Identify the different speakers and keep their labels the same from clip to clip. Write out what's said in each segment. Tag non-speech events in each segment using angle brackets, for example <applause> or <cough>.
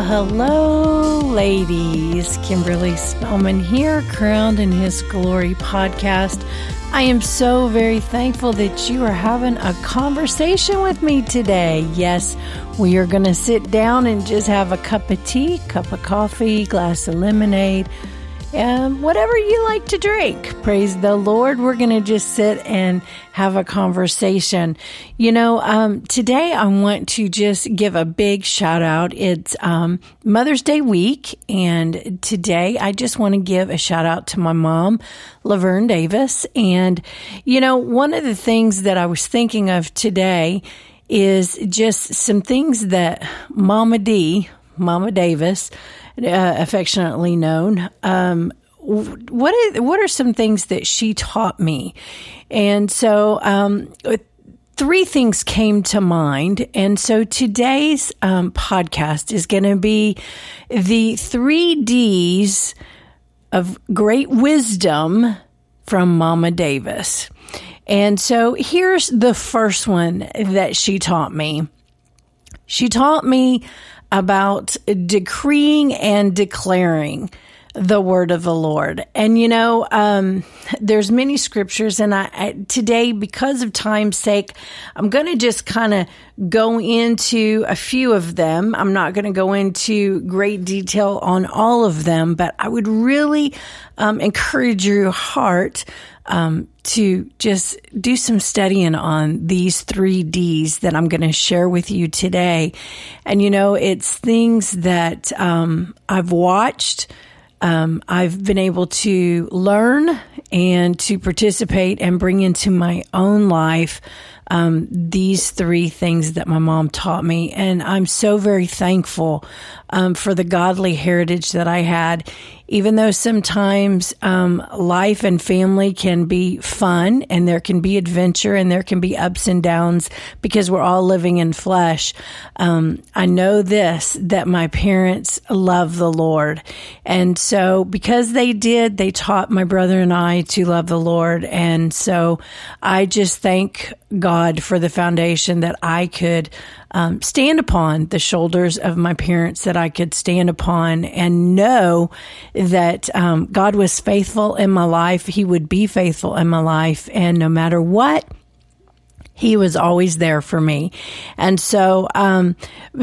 Speaker 1: Well, hello, ladies. Kimberly Spellman here, Crowned in His Glory podcast. I am so very thankful that you are having a conversation with me today. Yes, we are going to sit down and just have a cup of tea, cup of coffee, glass of lemonade um, whatever you like to drink. Praise the Lord. We're going to just sit and have a conversation. You know, um, today I want to just give a big shout out. It's um, Mother's Day week, and today I just want to give a shout out to my mom, Laverne Davis. And, you know, one of the things that I was thinking of today is just some things that Mama D, Mama Davis, uh, affectionately known. Um, what are, what are some things that she taught me? And so, um, three things came to mind. And so today's um, podcast is going to be the three D's of great wisdom from Mama Davis. And so here's the first one that she taught me. She taught me about decreeing and declaring the word of the Lord. And you know, um, there's many scriptures, and I, I today, because of time's sake, I'm going to just kind of go into a few of them. I'm not going to go into great detail on all of them, but I would really um, encourage your heart um, to just do some studying on these three D's that I'm going to share with you today. And you know, it's things that um, I've watched. Um, I've been able to learn and to participate and bring into my own life um, these three things that my mom taught me. And I'm so very thankful um, for the godly heritage that I had even though sometimes um, life and family can be fun and there can be adventure and there can be ups and downs because we're all living in flesh. Um, I know this that my parents love the Lord. And so because they did, they taught my brother and I to love the Lord. And so I just thank God for the foundation that I could um, stand upon the shoulders of my parents that I could stand upon and know that um, God was faithful in my life. He would be faithful in my life. And no matter what, he was always there for me. And so, um,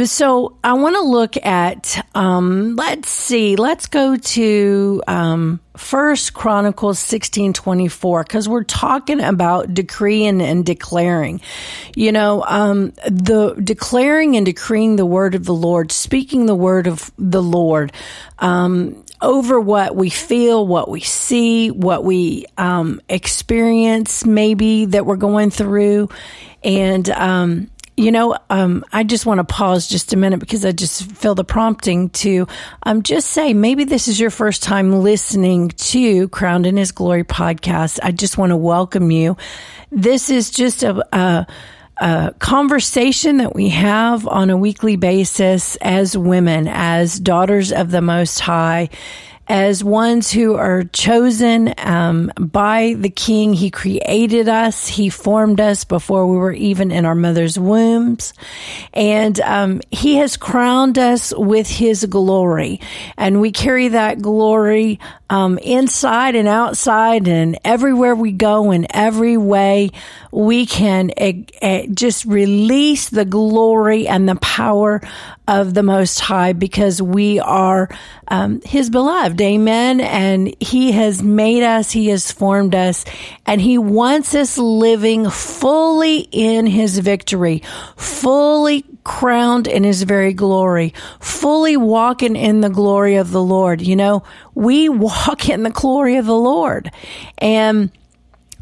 Speaker 1: so I want to look at, um, let's see, let's go to, um, First Chronicles 16 24, because we're talking about decreeing and declaring. You know, um, the declaring and decreeing the word of the Lord, speaking the word of the Lord, um, over what we feel, what we see, what we um, experience, maybe that we're going through. And, um, you know, um, I just want to pause just a minute because I just feel the prompting to um, just say maybe this is your first time listening to Crowned in His Glory podcast. I just want to welcome you. This is just a, a a conversation that we have on a weekly basis as women, as daughters of the Most High, as ones who are chosen um, by the King. He created us. He formed us before we were even in our mother's wombs, and um, He has crowned us with His glory, and we carry that glory um, inside and outside, and everywhere we go, in every way we can uh, just release the glory and the power of the Most High because we are um, His beloved. Amen. And He has made us, He has formed us, and He wants us living fully in His victory, fully crowned in His very glory, fully walking in the glory of the Lord. You know, we walk in the glory of the Lord. And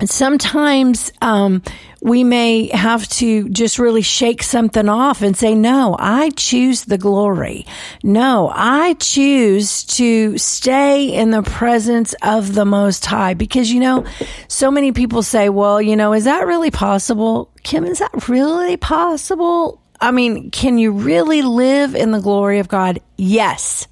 Speaker 1: sometimes um, we may have to just really shake something off and say, no, I choose the glory. No, I choose to stay in the presence of the Most High. Because, you know, so many people say, well, you know, is that really possible? Kim, is that really possible? I mean, can you really live in the glory of God? Yes.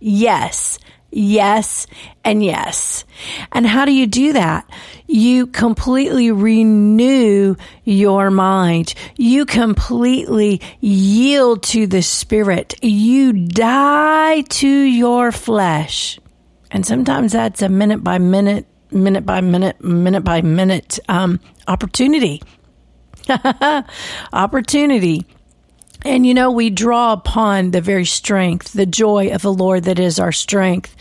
Speaker 1: Yes. Yes, and yes. And how do you do that? You completely renew your mind. You completely yield to the spirit. You die to your flesh. And sometimes that's a minute by minute, minute by minute, minute by minute um, opportunity. <laughs> opportunity and you know, we draw upon the very strength, the joy of the Lord that is our strength.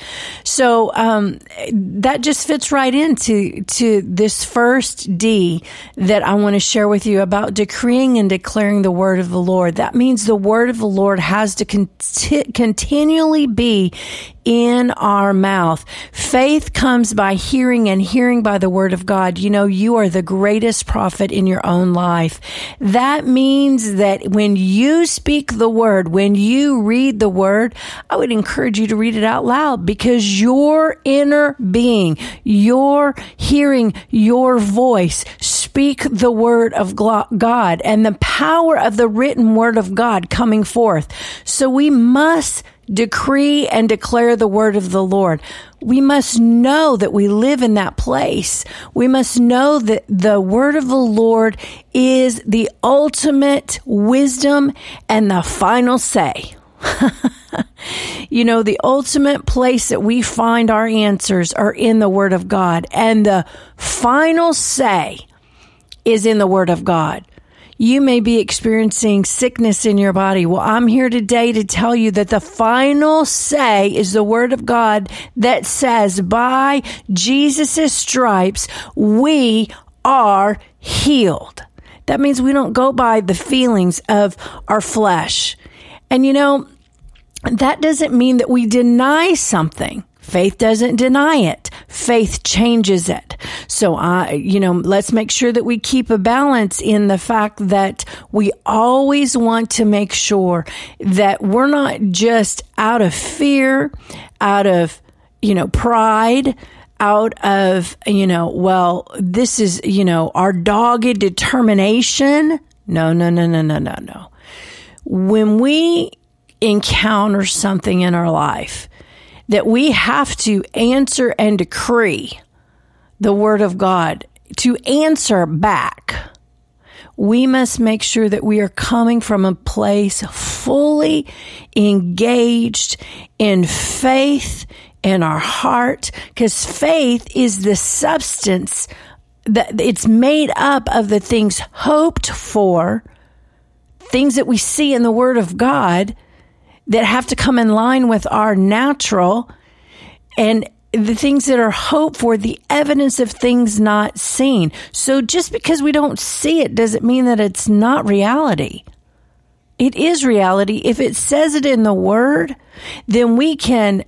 Speaker 1: So um, that just fits right into to this first D that I want to share with you about decreeing and declaring the word of the Lord. That means the word of the Lord has to conti- continually be in our mouth. Faith comes by hearing and hearing by the word of God. You know, you are the greatest prophet in your own life. That means that when you speak the word, when you read the word, I would encourage you to read it out loud because your inner being, your hearing, your voice, speak the word of God and the power of the written word of God coming forth. So we must decree and declare the word of the Lord. We must know that we live in that place. We must know that the word of the Lord is the ultimate wisdom and the final say. <laughs> you know, the ultimate place that we find our answers are in the Word of God. And the final say is in the Word of God you may be experiencing sickness in your body. Well, I'm here today to tell you that the final say is the word of God that says, by Jesus' stripes, we are healed. That means we don't go by the feelings of our flesh. And you know, that doesn't mean that we deny something. Faith doesn't deny it. Faith changes it. So I, you know, let's make sure that we keep a balance in the fact that we always want to make sure that we're not just out of fear, out of, you know, pride, out of, you know, well, this is, you know, our dogged determination. No, no, no, no, no, no, no. When we encounter something in our life, that we have to answer and decree the word of God, to answer back. We must make sure that we are coming from a place fully engaged in faith in our heart, because faith is the substance that it's made up of the things hoped for, things that we see in the Word of God that have to come in line with our natural and the things that are hoped for, the evidence of things not seen. So just because we don't see it doesn't mean that it's not reality. It is reality. If it says it in the word, then we can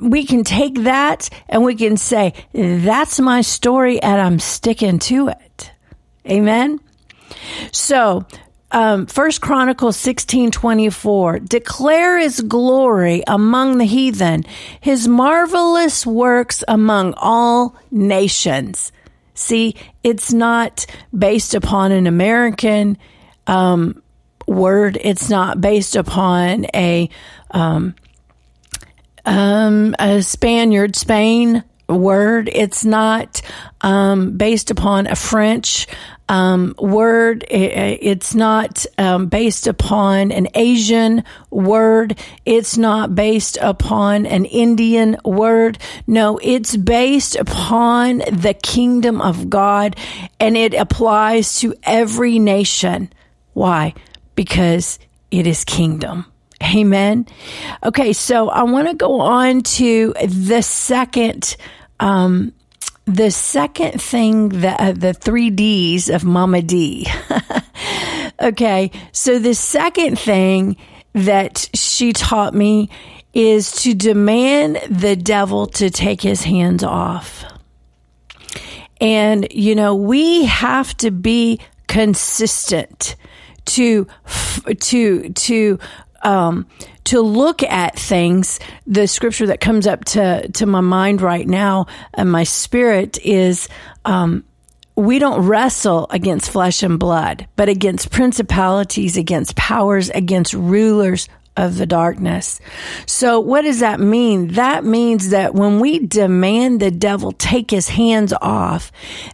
Speaker 1: we can take that and we can say, that's my story and I'm sticking to it. Amen. So um, First Chronicles sixteen twenty four. Declare His glory among the heathen, His marvelous works among all nations. See, it's not based upon an American um, word. It's not based upon a um, um, a Spaniard, Spain word. It's not um, based upon a French um, word. It's not um, based upon an Asian word. It's not based upon an Indian word. No, it's based upon the kingdom of God and it applies to every nation. Why? Because it is kingdom. Amen. Okay, so I want to go on to the second um, the second thing that uh, the three D's of Mama D. <laughs> okay, so the second thing that she taught me is to demand the devil to take his hands off. And, you know, we have to be consistent to, to, to, um, to look at things, the scripture that comes up to, to my mind right now and my spirit is, um, we don't wrestle against flesh and blood, but against principalities, against powers, against rulers of the darkness. So what does that mean? That means that when we demand the devil take his hands off,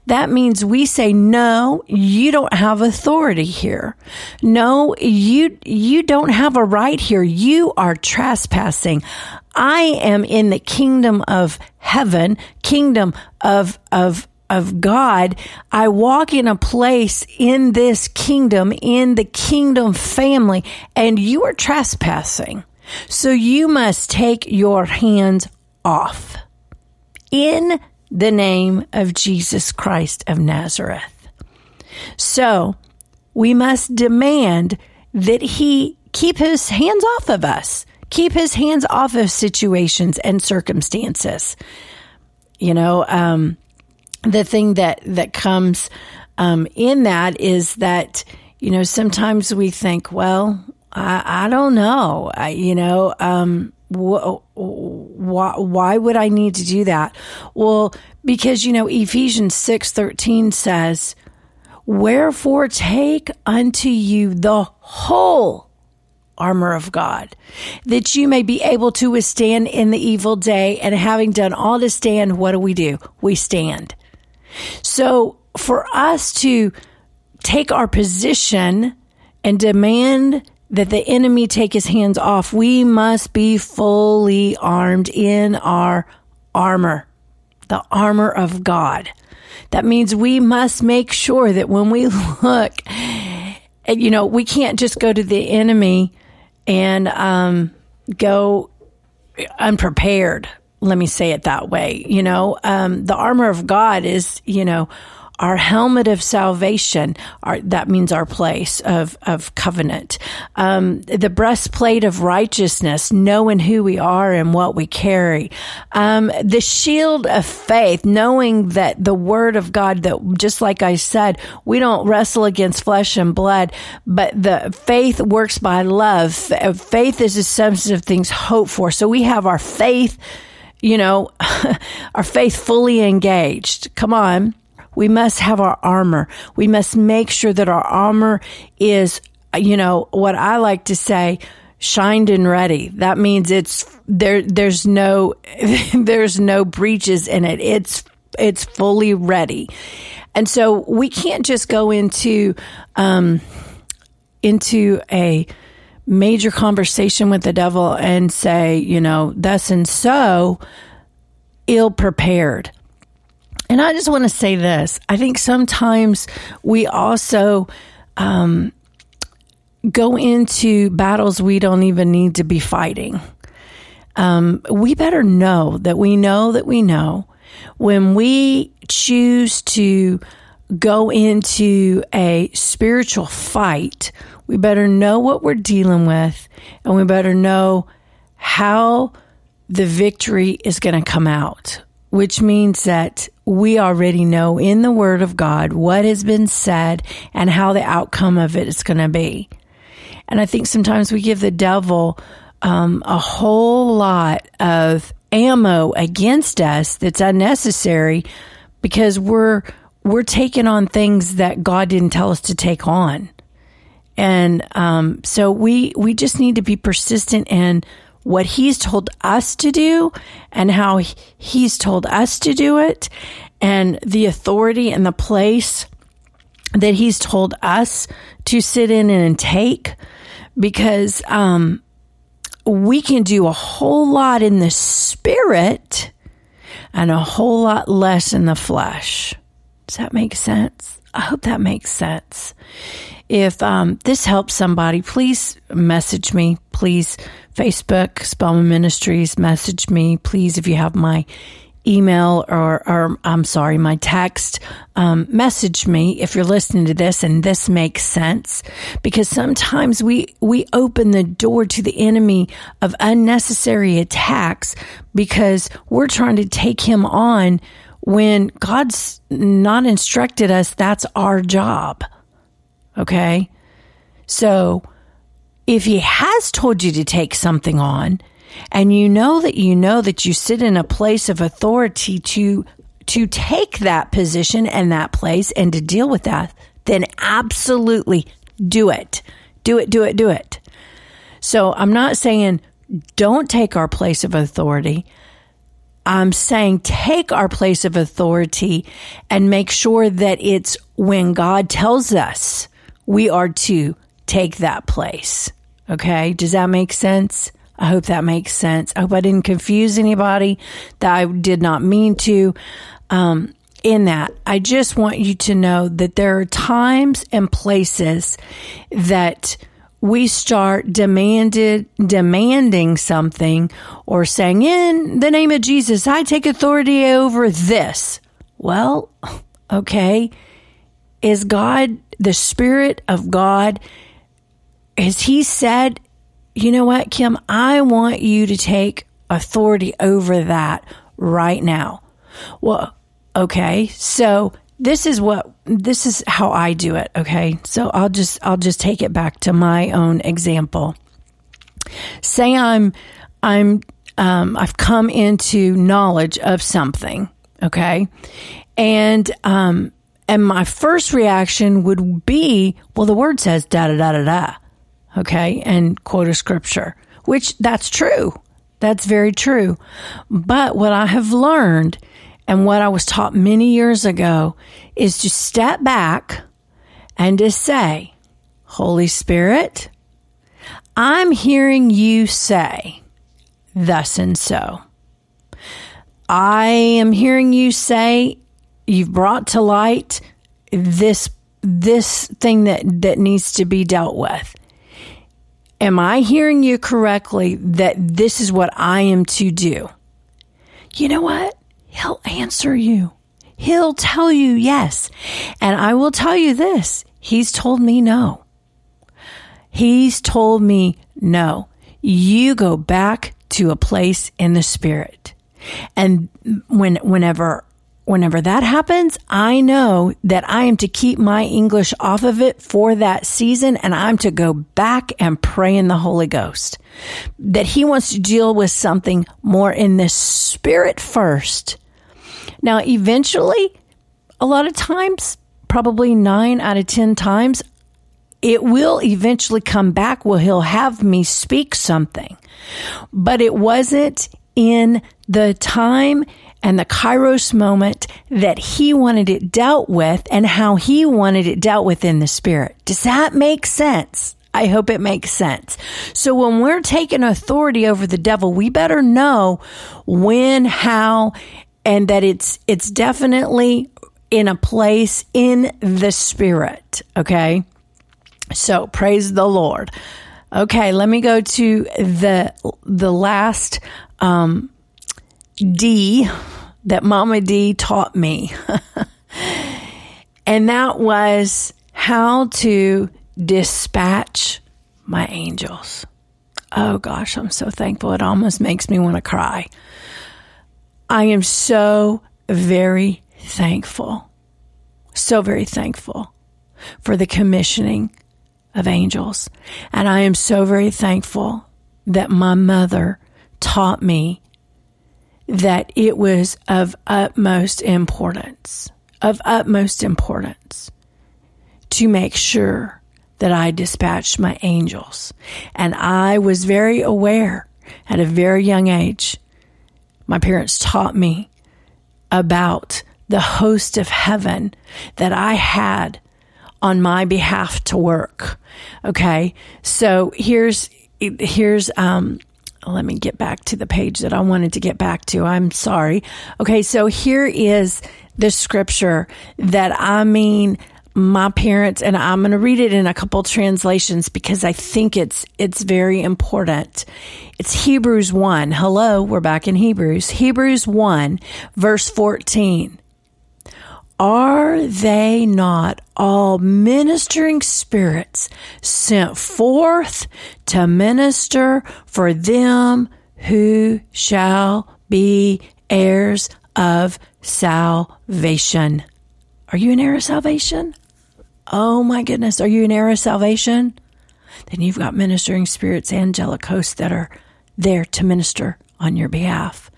Speaker 1: that means we say, no, you don't have authority here. No, you, you don't have a right here. You are trespassing. I am in the kingdom of heaven, kingdom of, of, of God, I walk in a place in this kingdom, in the kingdom family, and you are trespassing. So you must take your hands off in the name of Jesus Christ of Nazareth. So we must demand that he keep his hands off of us, keep his hands off of situations and circumstances. You know, um, the thing that that comes um, in that is that you know sometimes we think, well, I, I don't know, I, you know, um, wh- why, why would I need to do that? Well, because you know Ephesians six thirteen says, "Wherefore take unto you the whole." armor of God, that you may be able to withstand in the evil day. And having done all to stand, what do we do? We stand. So for us to take our position and demand that the enemy take his hands off, we must be fully armed in our armor, the armor of God. That means we must make sure that when we <laughs> look, you know, we can't just go to the enemy and um, go unprepared let me say it that way. You know, um, the armor of God is, you know, our helmet of salvation. Our, that means our place of of covenant. Um, the breastplate of righteousness, knowing who we are and what we carry. Um, the shield of faith, knowing that the word of God. That just like I said, we don't wrestle against flesh and blood, but the faith works by love. Faith is the substance of things hoped for. So we have our faith you know, <laughs> our faith fully engaged. Come on. We must have our armor. We must make sure that our armor is, you know, what I like to say, shined and ready. That means it's there, there's no, <laughs> there's no breaches in it. It's, it's fully ready. And so we can't just go into, um, into a, major conversation with the devil and say, you know, thus and so ill prepared. And I just want to say this I think sometimes we also um, go into battles we don't even need to be fighting. Um, we better know that we know that we know when we choose to go into a spiritual fight we better know what we're dealing with and we better know how the victory is going to come out, which means that we already know in the Word of God what has been said and how the outcome of it is going to be. And I think sometimes we give the devil um, a whole lot of ammo against us that's unnecessary because we're we're taking on things that God didn't tell us to take on. And um, so we we just need to be persistent in what he's told us to do and how he's told us to do it and the authority and the place that he's told us to sit in and take because um, we can do a whole lot in the spirit and a whole lot less in the flesh. Does that make sense? I hope that makes sense. If um, this helps somebody, please message me. Please, Facebook, Spellman Ministries, message me. Please, if you have my email or, or I'm sorry, my text, um, message me if you're listening to this and this makes sense. Because sometimes we, we open the door to the enemy of unnecessary attacks because we're trying to take him on when God's not instructed us that's our job. Okay. So if he has told you to take something on and you know that you know that you sit in a place of authority to, to take that position and that place and to deal with that, then absolutely do it. Do it, do it, do it. So I'm not saying don't take our place of authority. I'm saying take our place of authority and make sure that it's when God tells us we are to take that place. Okay. Does that make sense? I hope that makes sense. I hope I didn't confuse anybody that I did not mean to. Um, in that, I just want you to know that there are times and places that we start demanded demanding something or saying in the name of Jesus I take authority over this. Well, okay. Is God the spirit of God as he said, you know what, Kim, I want you to take authority over that right now. Well, okay. So this is what this is how I do it, okay? So I'll just I'll just take it back to my own example. Say I'm I'm um, I've come into knowledge of something, okay? And um and my first reaction would be, well, the word says da da da da da, okay, and quote a scripture, which that's true. That's very true. But what I have learned and what I was taught many years ago is to step back and to say, Holy Spirit, I'm hearing you say thus and so. I am hearing you say you've brought to light this this thing that that needs to be dealt with. Am I hearing you correctly that this is what I am to do? You know what? He'll answer you. He'll tell you yes. And I will tell you this. He's told me no. He's told me no. You go back to a place in the spirit. And when, whenever, whenever that happens, I know that I am to keep my English off of it for that season and I'm to go back and pray in the Holy Ghost. That He wants to deal with something more in the spirit first now, eventually, a lot of times, probably nine out of 10 times, it will eventually come back Well, he'll have me speak something. But it wasn't in the time and the kairos moment that he wanted it dealt with and how he wanted it dealt with in the spirit. Does that make sense? I hope it makes sense. So when we're taking authority over the devil, we better know when, how, and that it's it's definitely in a place in the spirit okay so praise the lord okay let me go to the the last um, d that mama d taught me. <laughs> And that was how to dispatch my angels. Oh gosh i'm so thankful. It almost makes me want to cry. I am so very thankful, so very thankful for the commissioning of angels. And I am so very thankful that my mother taught me that it was of utmost importance, of utmost importance to make sure that I dispatched my angels. And I was very aware at a very young age my parents taught me about the host of heaven that I had on my behalf to work. Okay. So here's, here's, um, let me get back to the page that I wanted to get back to. I'm sorry. Okay. So here is the scripture that I mean, my parents and I'm going to read it in a couple translations because I think it's it's very important. It's Hebrews 1. Hello, we're back in Hebrews. Hebrews 1 verse 14. Are they not all ministering spirits sent forth to minister for them who shall be heirs of salvation? Are you an heir of salvation? Oh my goodness, are you an heir of salvation? Then you've got ministering spirits, angelic hosts that are there to minister on your behalf.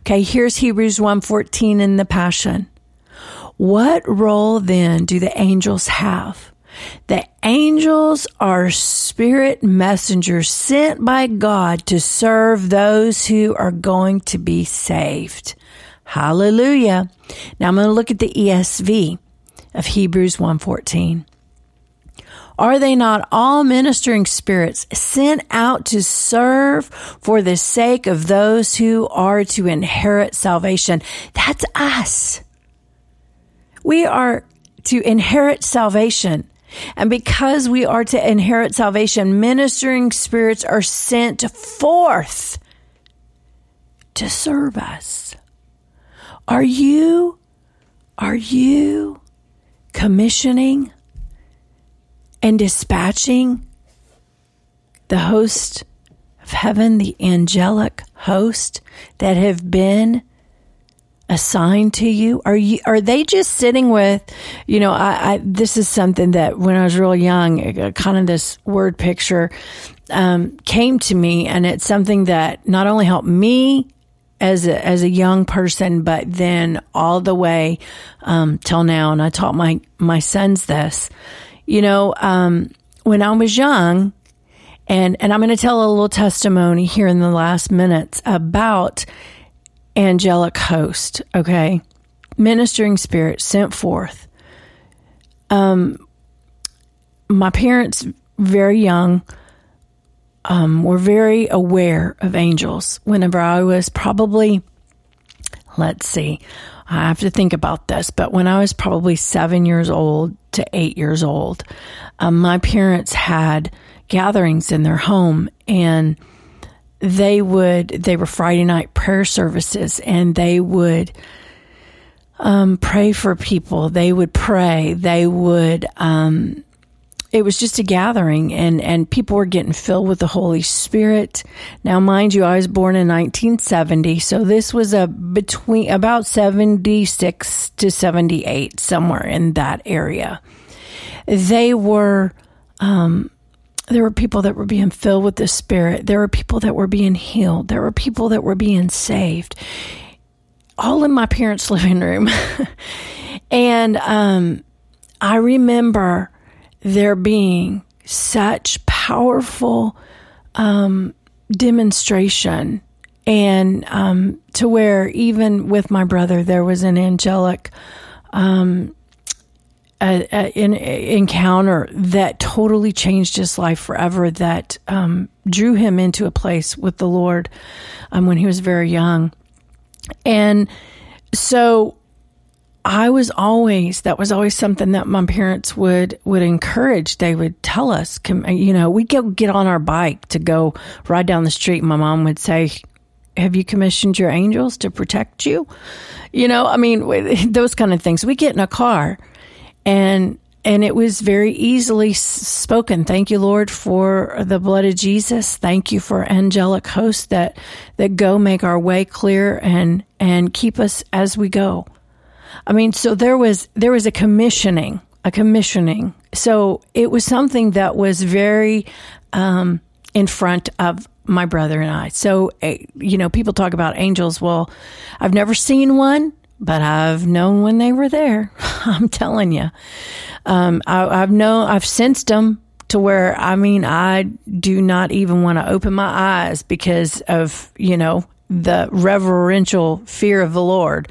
Speaker 1: Okay, here's Hebrews 1:14 in the Passion. What role then do the angels have? The angels are spirit messengers sent by God to serve those who are going to be saved. Hallelujah. Now I'm going to look at the ESV of Hebrews 1:14. Are they not all ministering spirits sent out to serve for the sake of those who are to inherit salvation? That's us. We are to inherit salvation. And because we are to inherit salvation, ministering spirits are sent forth to serve us. Are you, are you commissioning and dispatching the host of heaven, the angelic host that have been assigned to you? Are you are they just sitting with, you know, I, I this is something that when I was real young, uh, kind of this word picture um, came to me, and it's something that not only helped me as a, as a young person, but then all the way um, till now. And I taught my my sons this. You know, um, when I was young, and and I'm going to tell a little testimony here in the last minutes about angelic host. Okay, ministering spirit sent forth. Um, my parents, very young um, were very aware of angels whenever I was probably, let's see, I have to think about this, but when I was probably seven years old to eight years old, um, my parents had gatherings in their home and they would, they were Friday night prayer services and they would, um, pray for people. They would pray. They would, um, it was just a gathering and, and people were getting filled with the Holy Spirit. Now, mind you, I was born in 1970. So this was a between about 76 to 78, somewhere in that area. They were, um, there were people that were being filled with the Spirit. There were people that were being healed. There were people that were being saved. All in my parents' <laughs> living room. and um, I remember there being such powerful um, demonstration and um, to where even with my brother there was an angelic um, a, a, an encounter that totally changed his life forever that um, drew him into a place with the lord um, when he was very young and so I was always that was always something that my parents would would encourage. They would tell us, you know, we go get on our bike to go ride down the street. My mom would say, "Have you commissioned your angels to protect you?" You know, I mean, <laughs> those kind of things. We get in a car, and and it was very easily spoken. Thank you, Lord, for the blood of Jesus. Thank you for angelic hosts that that go make our way clear and and keep us as we go. I mean, so there was there was a commissioning, a commissioning. So it was something that was very um, in front of my brother and I. So uh, you know, people talk about angels. Well, I've never seen one, but I've known when they were there. <laughs> I'm telling you, um, I, have known, I've sensed them to where I mean, I do not even want to open my eyes because of you know the reverential fear of the Lord.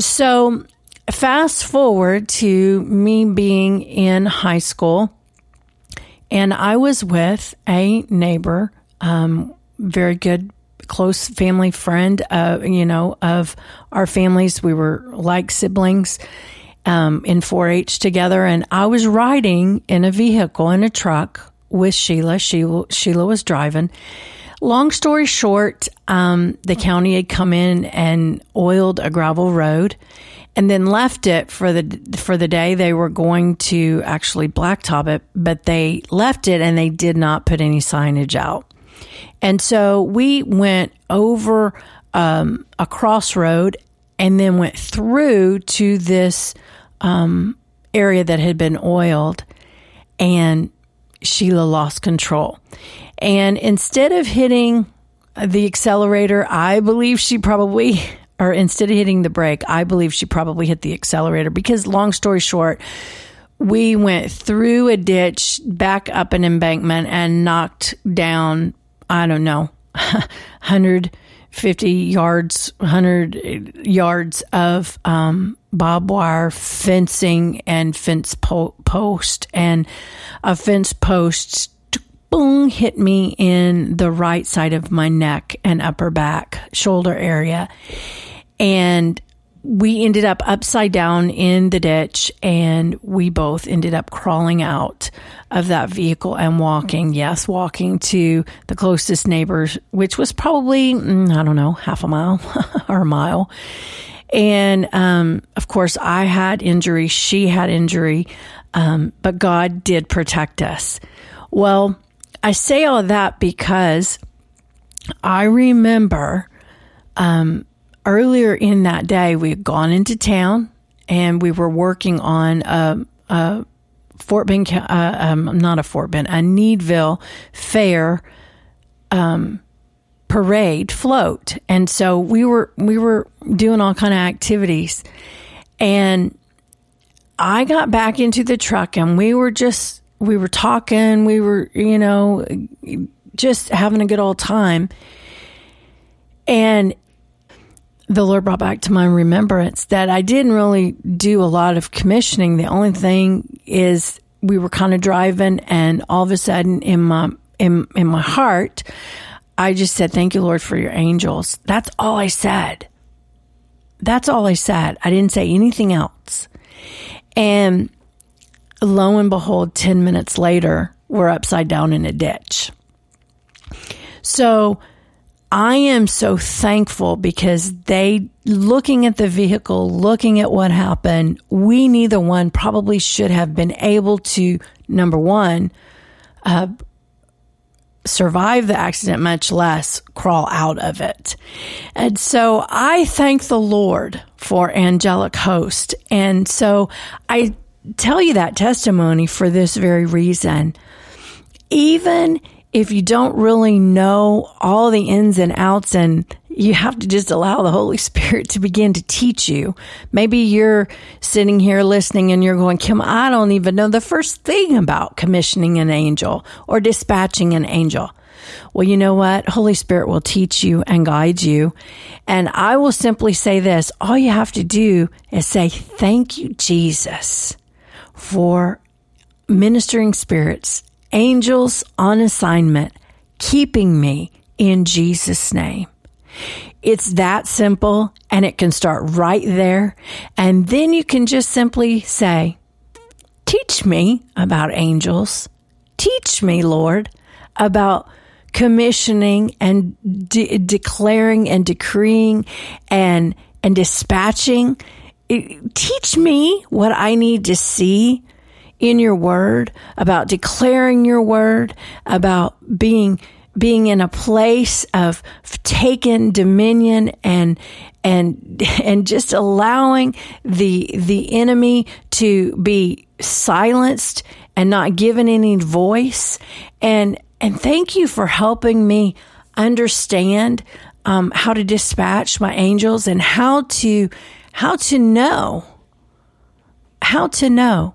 Speaker 1: So, fast forward to me being in high school, and I was with a neighbor, um, very good, close family friend, uh, you know, of our families. We were like siblings. Um, in 4 H together, and I was riding in a vehicle in a truck with Sheila. Sheila, Sheila was driving, Long story short, um, the county had come in and oiled a gravel road and then left it for the for the day they were going to actually blacktop it, but they left it and they did not put any signage out. And so we went over um, a crossroad and then went through to this um, area that had been oiled, and Sheila lost control. And instead of hitting the accelerator, I believe she probably, <laughs> or instead of hitting the brake, I believe she probably hit the accelerator because, long story short, we went through a ditch, back up an embankment, and knocked down, I don't know, <laughs> 150 yards, 100 yards of um, barbed wire fencing and fence po- post. And a fence post boom hit me in the right side of my neck and upper back, shoulder area. And we ended up upside down in the ditch and we both ended up crawling out of that vehicle and walking, yes, walking to the closest neighbors, which was probably, mm, I don't know, half a mile <laughs> or a mile. And um, of course, I had injury, she had injury, um, but God did protect us. Well, I say all that because I remember um, earlier in that day, we had gone into town and we were working on a, a Fort Bend, uh, um, not a Fort Bend, a Needville fair um, parade float, and so we were we were doing all kind of activities, and I got back into the truck, and we were just we were talking, we were you know just having a good old time, and the Lord brought back to my remembrance that I didn't really do a lot of commissioning. The only thing is we were kind of driving and all of a sudden in my in in my heart I just said thank you Lord for your angels. That's all I said. That's all I said. I didn't say anything else. And lo and behold 10 minutes later we're upside down in a ditch. So I am so thankful because they, looking at the vehicle, looking at what happened, we neither one probably should have been able to, number one, uh, survive the accident, much less crawl out of it. And so I thank the Lord for angelic host. And so I tell you that testimony for this very reason. Even if you don't really know all the ins and outs and you have to just allow the Holy <laughs> Spirit to begin to teach you. Maybe you're sitting here listening and you're going, Kim, I don't even know the first thing about commissioning an angel or dispatching an angel. Well, you know what? Holy Spirit will teach you and guide you. And I will simply say this all you have to do is say, Thank you, Jesus, for ministering spirits angels on assignment, keeping me in Jesus' name. It's that simple and it can start right there. And then you can just simply say, Teach me about angels. Teach me, Lord, about commissioning and de- declaring and decreeing and, and dispatching. It, teach me what I need to see in your word, about declaring your word, about being being in a place of taken dominion and and and just allowing the the enemy to be silenced and not given any voice. And and thank you for helping me understand um, how to dispatch my angels and how to how to know how to know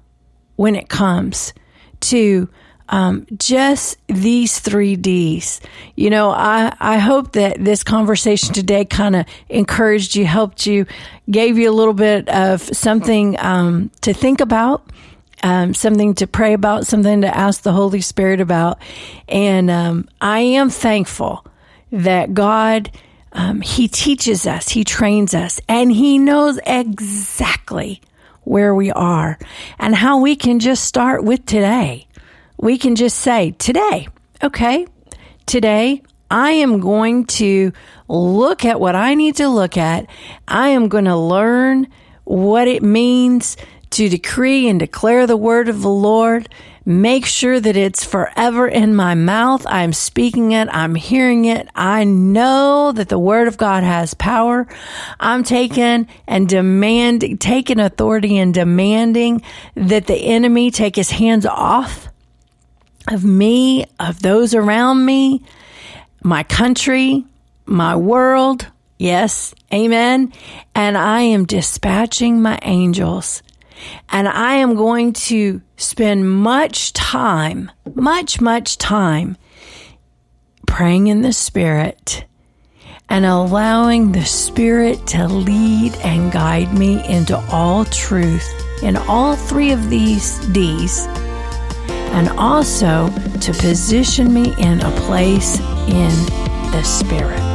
Speaker 1: when it comes to um, just these three D's. You know, I, I hope that this conversation today kind of encouraged you, helped you, gave you a little bit of something um, to think about. Um, something to pray about, something to ask the Holy Spirit about. And um, I am thankful that God, um, He teaches us, He trains us, and He knows exactly where we are and how we can just start with today. We can just say, today, okay, today I am going to look at what I need to look at. I am going to learn what it means to decree and declare the word of the Lord Make sure that it's forever in my mouth. I'm speaking it. I'm hearing it. I know that the word of God has power. I'm taking and demanding, taking authority and demanding that the enemy take his hands off of me, of those around me, my country, my world. Yes. Amen. And I am dispatching my angels And I am going to spend much time, much, much time praying in the Spirit and allowing the Spirit to lead and guide me into all truth in all three of these D's, and also to position me in a place in the Spirit.